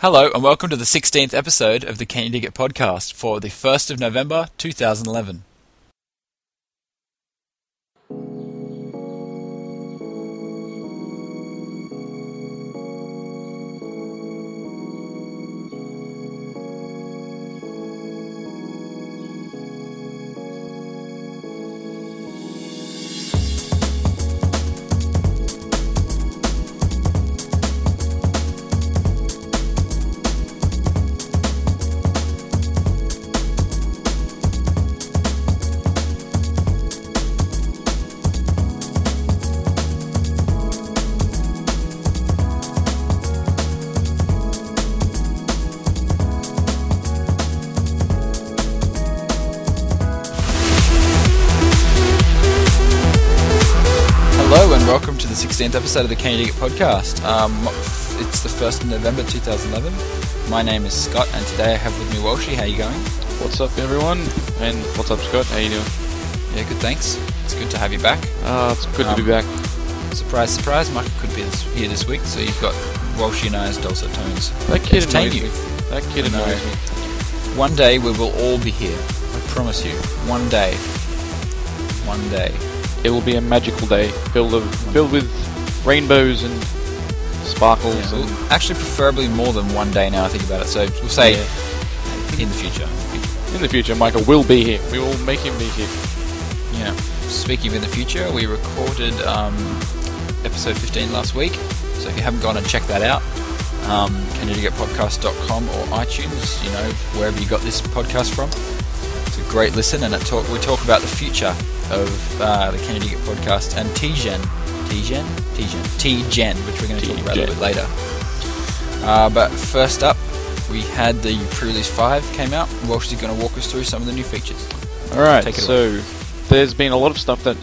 Hello, and welcome to the 16th episode of the Can You Dig It podcast for the 1st of November 2011. episode of the Can podcast. Um, it's the 1st of November 2011. My name is Scott, and today I have with me Walshy. How you going? What's up, everyone? And what's up, Scott? How you doing? Yeah, good, thanks. It's good to have you back. Uh, it's good um, to be um, back. Surprise, surprise, Michael could be this, here this week, so you've got Walshy and I's dulcet tones. That kid annoys you. me. That kid annoys me. One day we will all be here. I promise you. One day. One day. It will be a magical day, filled of filled with rainbows and sparkles Yeah, and actually, preferably more than one day now I think about it. So we'll say Yeah. in the future. in the future, Michael will be here. We will make him be here. Yeah. Speaking of in the future, we recorded um, episode 15 last week. So if you haven't gone and checked that out, um, can you or iTunes, you know, wherever you got this podcast from. It's a great listen, and it talk, we talk about the future of uh, the Can You Dig It podcast and T-Gen. T-Gen? T-Gen. T-Gen, which we're going to talk about a little bit later. Uh, but first up, we had the pre-release 5 came out. Walsh is going to walk us through some of the new features. All right. Take it so there's been a lot of stuff that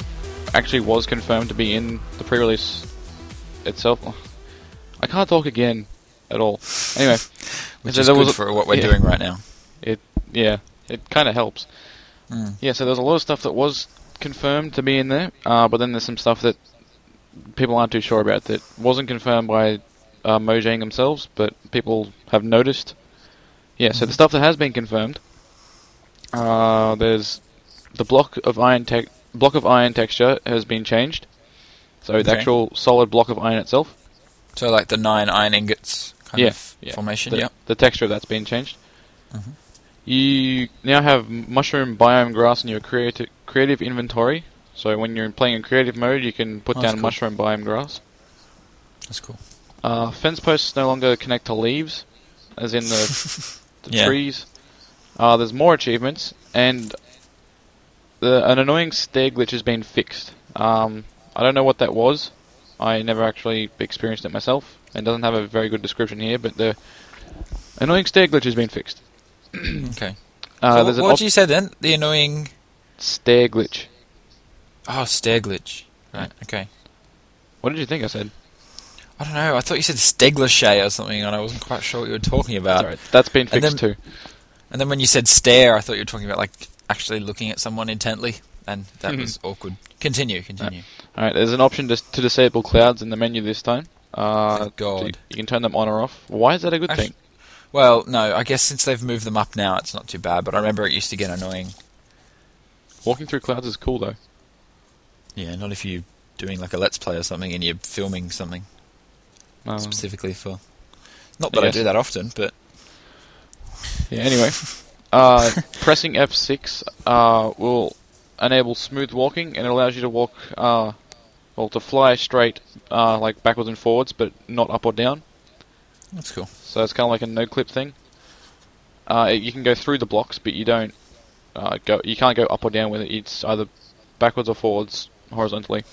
actually was confirmed to be in the pre-release itself. I can't talk again at all. Anyway, Which is good was for what we're yeah. doing right now. it yeah, it kind of helps. Mm. Yeah, so there's a lot of stuff that was confirmed to be in there, uh, but then there's some stuff that people aren't too sure about that wasn't confirmed by uh, Mojang themselves, but people have noticed. Yeah, so the stuff that has been confirmed, uh, there's the block of iron tech block of iron texture has been changed. So the Okay. actual solid block of iron itself, So like the nine iron ingots kind Yeah, of yeah. formation. the, yeah. the texture of that's been changed. Mhm. You now have mushroom biome grass in your creative creative inventory. So when you're playing in creative mode, you can put Oh, down cool. mushroom biome grass. That's cool. Uh, fence posts no longer connect to leaves, as in the, the Yeah. trees. Uh, there's more achievements, and the, an annoying stair glitch has been fixed. Um, I don't know what that was. I never actually experienced it myself. It doesn't have a very good description here, but the annoying stair glitch has been fixed. okay. Uh, so what an what op- did you say then? The annoying stair glitch. Oh stair glitch. Right. Okay. What did you think I said? I don't know. I thought you said Steglishay or something, and I wasn't quite sure what you were talking about. Sorry, that's been and fixed then- too. And then when you said stare, I thought you were talking about like actually looking at someone intently, and that Mhm. was awkward. Continue. Continue. Alright, there's an option to, to disable clouds in the menu this time. Uh, Thank God. You, you can turn them on or off. Why is that a good thing? Well, no. I guess since they've moved them up now, it's not too bad. But I remember it used to get annoying. Walking through clouds is cool though. Yeah. Not if you're doing like a let's play or something, and you're filming something. Um, specifically for. Not that I Yes. do that often, but yeah. Anyway, uh, pressing F6 uh, will enable smooth walking, and it allows you to walk, uh, well, to fly straight, uh, like backwards and forwards, but not up or down. that's cool. So it's kind of like a no clip thing. Uh, you can go through the blocks, but you don't uh, go. You can't go up or down with it. It's either backwards or forwards horizontally.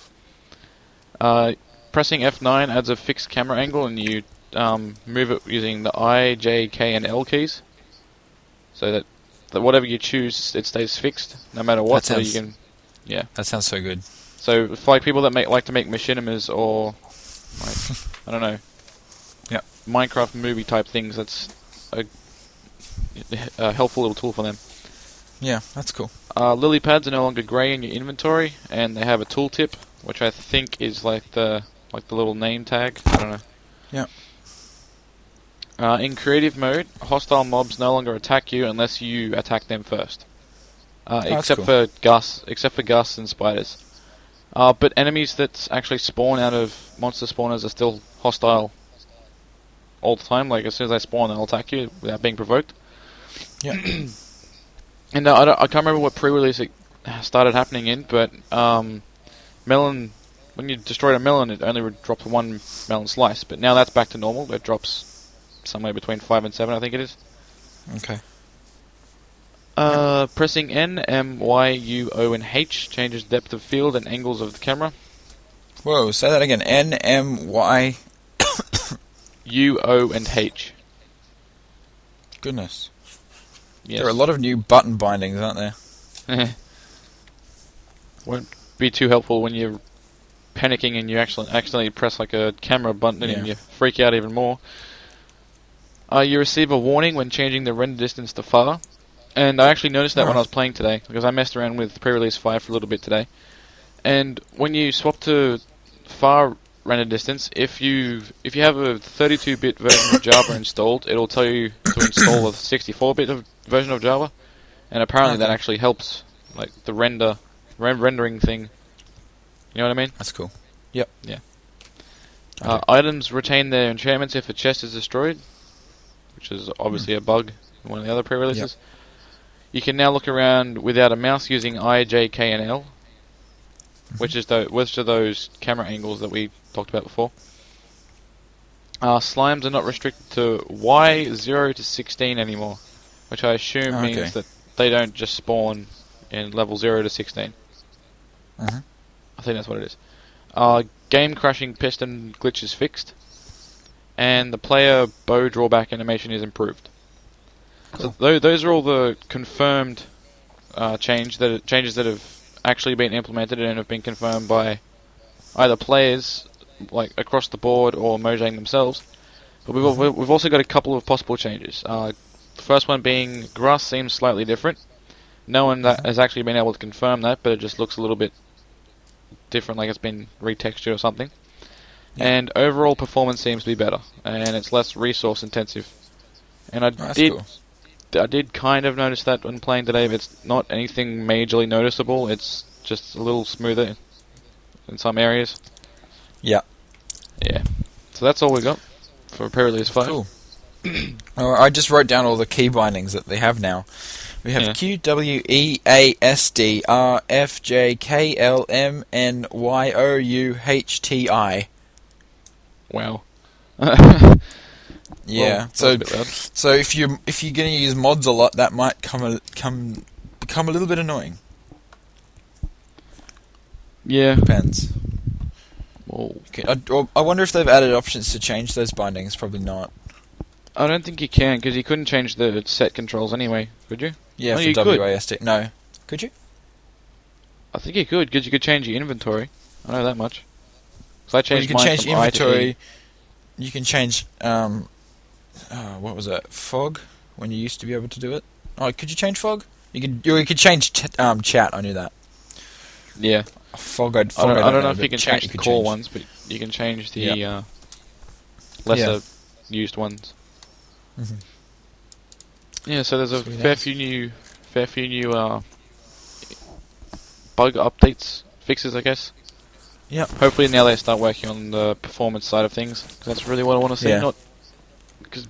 Uh, pressing F9 adds a fixed camera angle, and you um, move it using the I, J, K, and L keys, so that, that whatever you choose, it stays fixed no matter what. That So you can, yeah. That sounds so good. So for like people that make like to make machinimas or like I don't know, Yeah. Minecraft movie type things, that's a, a helpful little tool for them. Yeah, that's cool. Uh, lily pads are no longer grey in your inventory, and they have a tooltip, which I think is like the like the little name tag. I don't know. Yeah. Uh, in creative mode, hostile mobs no longer attack you unless you attack them first. Uh, that's except cool. for Ghasts, except for Ghasts and spiders. Uh, but enemies that actually spawn out of monster spawners are still hostile all the time. Like as soon as they spawn, they'll attack you without being provoked. Yeah. and uh, I, don't, I can't remember what pre-release it started happening in, but um, melon. When you destroyed a melon, it only would drop one melon slice. But now that's back to normal. It drops somewhere between five and seven, I think it is. Okay. Uh, pressing N, M, Y, U, O, and H changes depth of field and angles of the camera. Whoa, say that again. N M Y. U, O, and H. Goodness. Yes. There are a lot of new button bindings, aren't there? Won't be too helpful when you're panicking and you actually accidentally press like a camera button and you freak out even more. Uh, you receive a warning when changing the render distance to far. And I actually noticed that when. I was playing today, because I messed around with pre-release 5 for a little bit today. And when you swap to far render distance, if you if you have a 32-bit version of Java installed, it'll tell you to install a 64-bit of version of Java. And apparently that actually helps, like the render ren- rendering thing. You know what I mean? That's cool. Yep. Yeah. I Uh, items retain their enchantments if a chest is destroyed, which is obviously a bug in one of the other pre-releases. You can now look around without a mouse using I, J, K, and L, which is the which are those camera angles that we talked about before. Uh, slimes are not restricted to Y zero to sixteen anymore, which I assume Okay. means that they don't just spawn in level zero to 16 Mhm. I think that's what it is. Uh, game crashing piston glitch is fixed, and the player bow drawback animation is improved. Cool. So tho- those are all the confirmed uh, change that changes that have actually been implemented and have been confirmed by either players like across the board or Mojang themselves. But we've al- we've also got a couple of possible changes. Uh, the first one being grass seems slightly different. No one that has actually been able to confirm that, but it just looks a little bit different, like it's been retextured or something. Yeah. And overall performance seems to be better, and it's less resource intensive. And I Oh, did cool. I did kind of notice that when playing today, but it's not anything majorly noticeable. It's just a little smoother in some areas. Yeah. Yeah. So that's all we got for pre-release 5. Cool. Oh, I just wrote down all the key bindings that they have now. We have Yeah. Q W E A S D R F J K L M N Y O U H T I. Wow. Yeah. Well, so was a bit loud. so if you if you're going to use mods a lot, that might come a, come become a little bit annoying. Yeah. Depends. Well, Okay, I, I wonder if they've added options to change those bindings. Probably not. I don't think you can because you couldn't change the set controls anyway, could you? Yeah, Oh, for you could. WASD. No. Could you? I think you could because you could change your inventory. I know that much. 'Cause I Well, changed you can change from I to E. inventory. You can change um, uh, what was it? Fog when you used to be able to do it. Oh, could you change fog? You could. You could change ch- um, chat. I knew that. Yeah. I fog don't, I don't know know, if you can change the core change. ones, but you can change the Yeah. uh, lesser used ones. Mhm. Yeah, so there's a Sweet fair as. few new, fair few new uh, bug updates, fixes, I guess. Yep. Hopefully now they start working on the performance side of things, 'cause that's really what I want to see. Yeah. Not because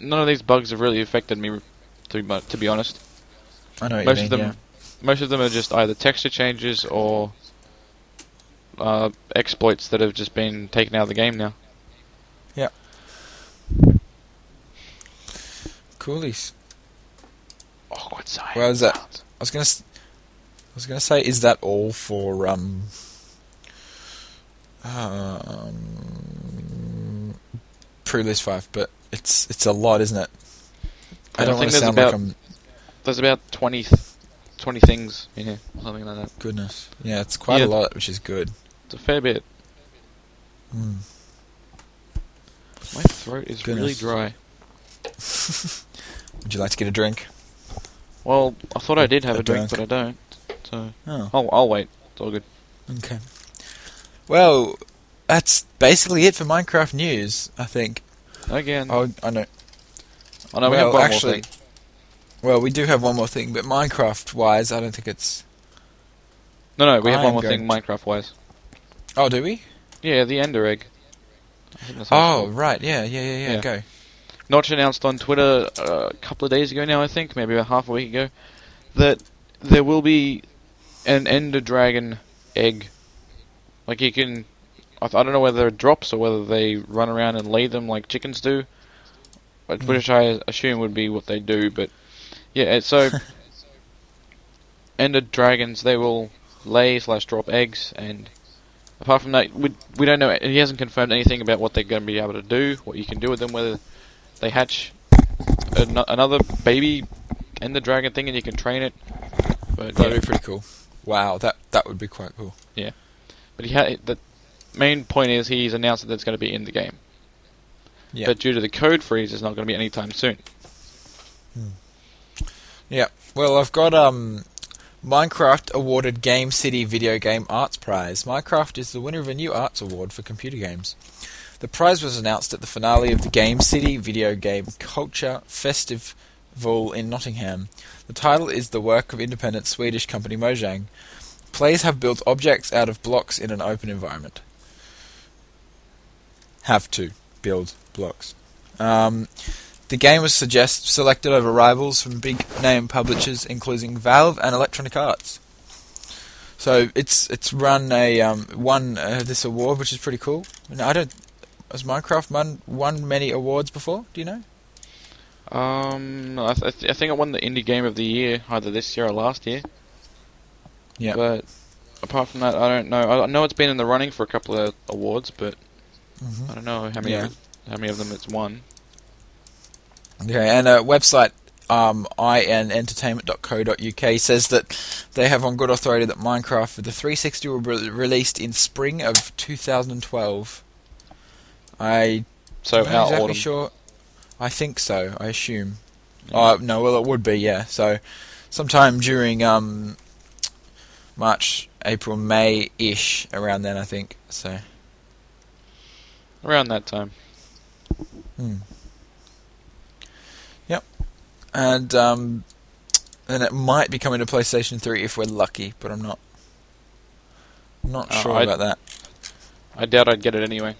none of these bugs have really affected me, to be, to be honest. I know Most you of mean. them, most of them are just either texture changes or uh, exploits that have just been taken out of the game now. yeah. Coolies. Awkward silence. Where is that? I was gonna. I was gonna say, is that all for um? Um, pre-release five, but it's it's a lot, isn't it? I I don't want think to there's sound about- like I'm There's about 20, th- 20 things in here, or something like that. goodness. Yeah, it's quite Yeah. a lot, which is good. It's a fair bit. Mm. My throat is really dry. Would you like to get a drink? Well, I thought I did have A a drink, but I don't. So Oh, I'll, I'll wait. It's all good. okay. Well, that's basically it for Minecraft news. I think. Again. Oh, I know. Oh, no, we have one actually, more thing. Well, we do have one more thing, but Minecraft-wise, I don't think it's. No, no, we have one more thing going Minecraft-wise. Oh, do we? Yeah, the Ender Egg. I think that's what it's Oh, right. Yeah, yeah, yeah, yeah. Yeah. Go. Notch announced on Twitter uh, a couple of days ago now, I think, maybe about half a week ago, that there will be an Ender Dragon egg. Like you can, I, I don't know whether it drops or whether they run around and lay them like chickens do, but- Hmm. which I assume would be what they do. But yeah, so Ender Dragons they will lay slash drop eggs, and apart from that, we we don't know. He hasn't confirmed anything about what they're going to be able to do, what you can do with them, whether they hatch an- another baby Ender Dragon thing and you can train it. But That'd yeah, be pretty cool. Wow, that that would be quite cool. Yeah, but he had the main point is he's announced that it's going to be in the game. Yeah. But due to the code freeze, it's not going to be anytime soon. Hmm. Yeah. Well, I've got um, Minecraft awarded Game City Video Game Arts Prize. Minecraft is the winner of a new arts award for computer games. The prize was announced at the finale of the Game City Video Game Culture Festival in Nottingham. The title is the work of independent Swedish company Mojang. Players have built objects out of blocks in an open environment. Have to build blocks. Um, the game was suggest- selected over rivals from big name publishers, including Valve and Electronic Arts. So it's it's run a um, won uh, this award, which is pretty cool. And I don't has Minecraft won won many awards before? Do you know? Um, I, th- I th- I think I won the indie game of the year either this year or last year. Yeah. But apart from that, I don't know. I know it's been in the running for a couple of awards, but I don't know how many Yeah. how many of them it's won. Okay, and a website um, inentertainment.co.uk says that they have on good authority that Minecraft for the 360 will be released in spring of 2012. I So I'm not exactly autumn. sure. I think so. I assume. Oh no, well it would be yeah. So sometime during um, March, April, May ish around then I think. So Around that time. hmm. And um, then it might be coming to PlayStation 3 if we're lucky, but I'm not not Oh, sure I'd- about that. I doubt I'd get it anyway.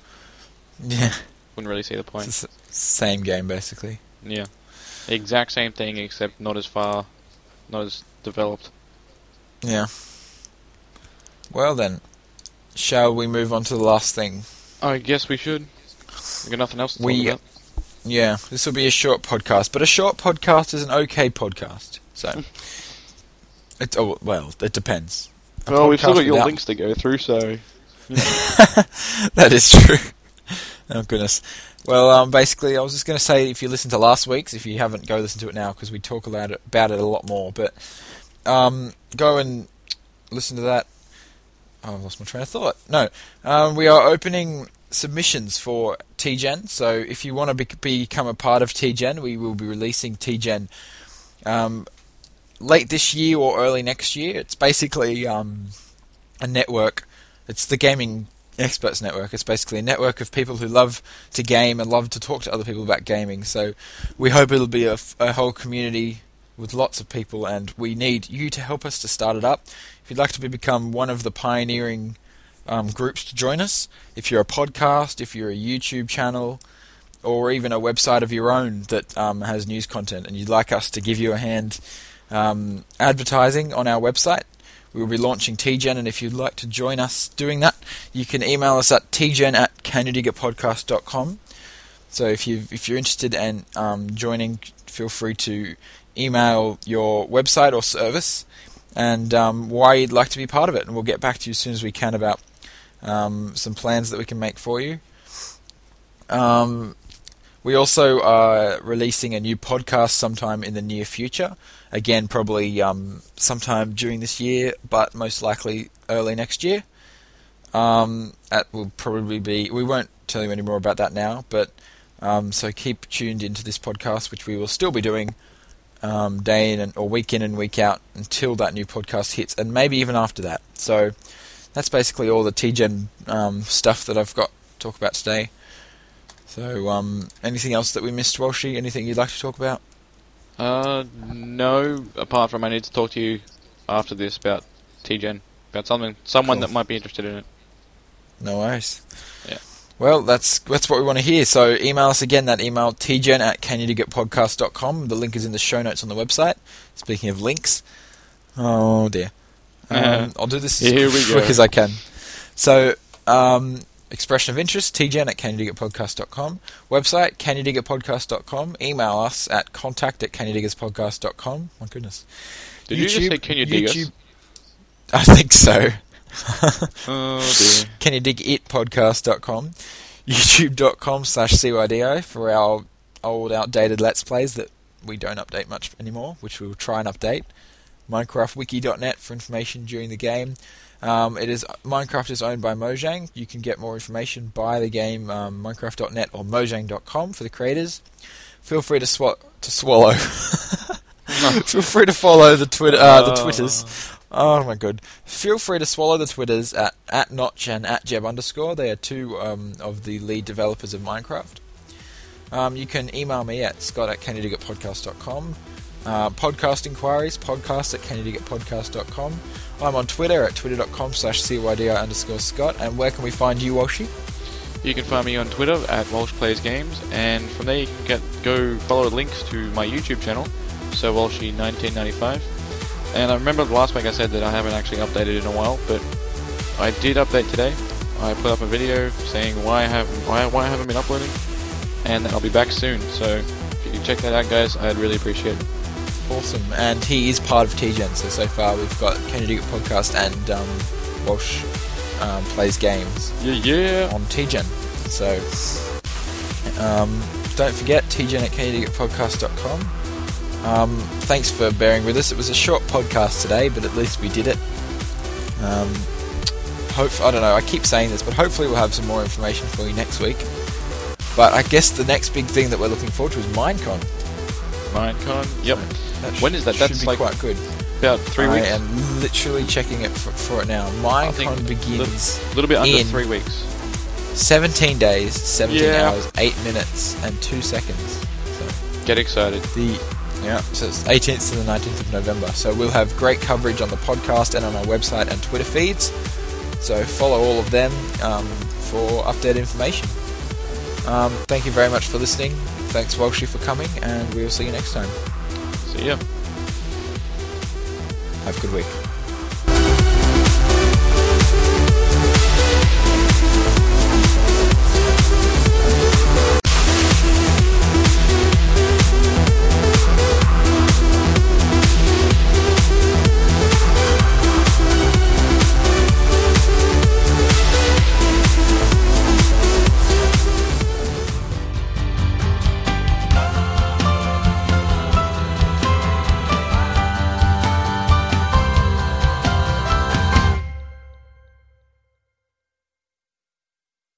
Yeah, Wouldn't really see the point. the same game basically. Yeah. The exact same thing, except not as far, not as developed. Yeah. Well then, shall we move on to the last thing? I guess we should. We got nothing else to We- talk about. Yeah, this will be a short podcast, but a short podcast is an okay podcast. So, it oh well, it depends. A Well, we've still got your without- links to go through, so that is true. oh goodness. Well, um, basically, I was just going to say if you listen to last week's, if you haven't, go listen to it now because we talk about it, about it a lot more. But um, go and listen to that. Oh, I've lost my train of thought. No, um, we are opening submissions for TGen. So if you want to be- become a part of TGen, we will be releasing TGen um, late this year or early next year. It's basically um, a network. It's the gaming experts network. It's basically a network of people who love to game and love to talk to other people about gaming. So we hope it'll be a, whole community with lots of people, and we need you to help us to start it up. If you'd like to be, become one of the pioneering um, groups to join us, if you're a podcast, if you're a YouTube channel, or even a website of your own that um, has news content, and you'd like us to give you a hand um, advertising on our website, we will be launching TGen, and if you'd like to join us doing that, you can email us at tgen at canyoudigitpodcast.com. So if you if you're interested in um, joining, feel free to email your website or service. And um, why you'd like to be part of it, and we'll get back to you as soon as we can about um, some plans that we can make for you. Um, we also are releasing a new podcast sometime in the near future. Again, probably um, sometime during this year, but most likely early next year. Um, that will probably be. We won't tell you any more about that now, but um, so keep tuned into this podcast, which we will still be doing um, day in and, or week in and week out until that new podcast hits, and maybe even after that. So that's basically all the TGen um, stuff that I've got to talk about today. So, um, anything else that we missed, Walshy? Anything you'd like to talk about? Uh, no. Apart from I need to talk to you after this about TGen, about something, someone Cool. that might be interested in it. No worries. Yeah. Well, that's that's what we want to hear. So email us again. That email tgen at canyoudigitpodcast.com. The link is in the show notes on the website. Speaking of links, oh dear. Um, I'll do this as here quick as I can. So, um, expression of interest, tgen at canyoudigitpodcast.com. Website, canyoudigitpodcast.com. Email us at contact at canyoudigitpodcast.com. My goodness. Did you just say can you dig YouTube- I think so. us? Oh dear. Can you dig it podcast.com, youtube.com slash CYDO for our old outdated Let's Plays that we don't update much anymore, which we will try and update. MinecraftWiki.net for information during the game. Um, it is Minecraft is owned by Mojang. You can get more information by the game um, Minecraft.net or Mojang.com for the creators. Feel free to swa- to swallow. Feel free to follow the Twitter uh, the Twitters. Oh my god. Feel free to swallow the Twitters at, at Notch and at Jeb underscore. They are two um, of the lead developers of Minecraft. Um, you can email me at scott at canyoudigitpodcast.com. Uh, podcast inquiries, podcast at canyoudigitpodcast.com. I'm on Twitter at twitter.com slash cydi underscore scott. And where can we find you, Walshy? You can find me on Twitter at Walsh Plays Games, and from there you can get go follow links to my YouTube channel, so Walshy1995. And I remember the last week I said that I haven't actually updated in a while, but I did update today. I put up a video saying why I haven't why, why I haven't been uploading, and I'll be back soon. So if you can check that out, guys, I'd really appreciate it. Awesome. And he is part of TGen. So, so far we've got Get Podcast and um, Walsh um, Plays Games. Yeah, yeah. on TGen. So um, don't forget TGen at canyoudigitpodcast.com. Um, thanks for bearing with us. It was a short podcast today, but at least we did it. Um, hope I don't know. I keep saying this, but hopefully we'll have some more information for you next week. But I guess the next big thing that we're looking forward to is Minecon. Minecon. Yep. That When is that? That's be like quite good. About three I weeks. I am literally checking it for, for it now. Minecon begins. A little bit under three weeks. 17 days, 17 Yeah. hours, 8 minutes, and 2 seconds. So Get excited. the yeah, so it's 18th to the 19th of November. So we'll have great coverage on the podcast and on our website and Twitter feeds. So follow all of them um, for updated information. Um, thank you very much for listening. Thanks, Walshy, for coming, and we'll see you next time. See ya. Have a good week.